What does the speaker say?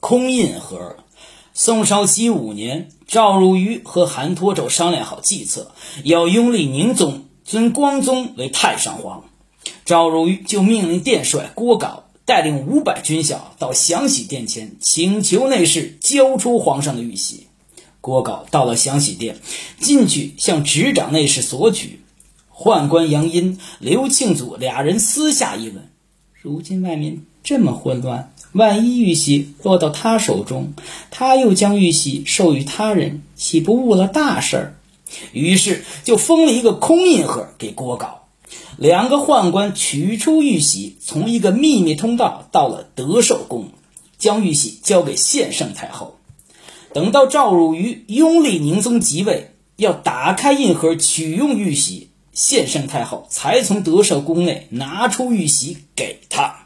空印盒。宋绍熙五年，赵汝愚和韩托胄商量好计策，要拥立宁宗，尊光宗为太上皇。赵汝愚就命令殿帅郭杲带领五百军校到祥喜殿前，请求内侍交出皇上的玉玺。郭杲到了祥喜殿，进去向执掌内侍索取。宦官杨殷、刘庆祖俩人私下议论：如今外面这么混乱，万一玉玺落到他手中，他又将玉玺授予他人，岂不误了大事儿？于是就封了一个空印盒给郭杲。两个宦官取出玉玺，从一个秘密通道到了德寿宫，将玉玺交给献圣太后。等到赵汝愚拥立宁宗即位，要打开印盒取用玉玺，献圣太后才从德寿宫内拿出玉玺给他。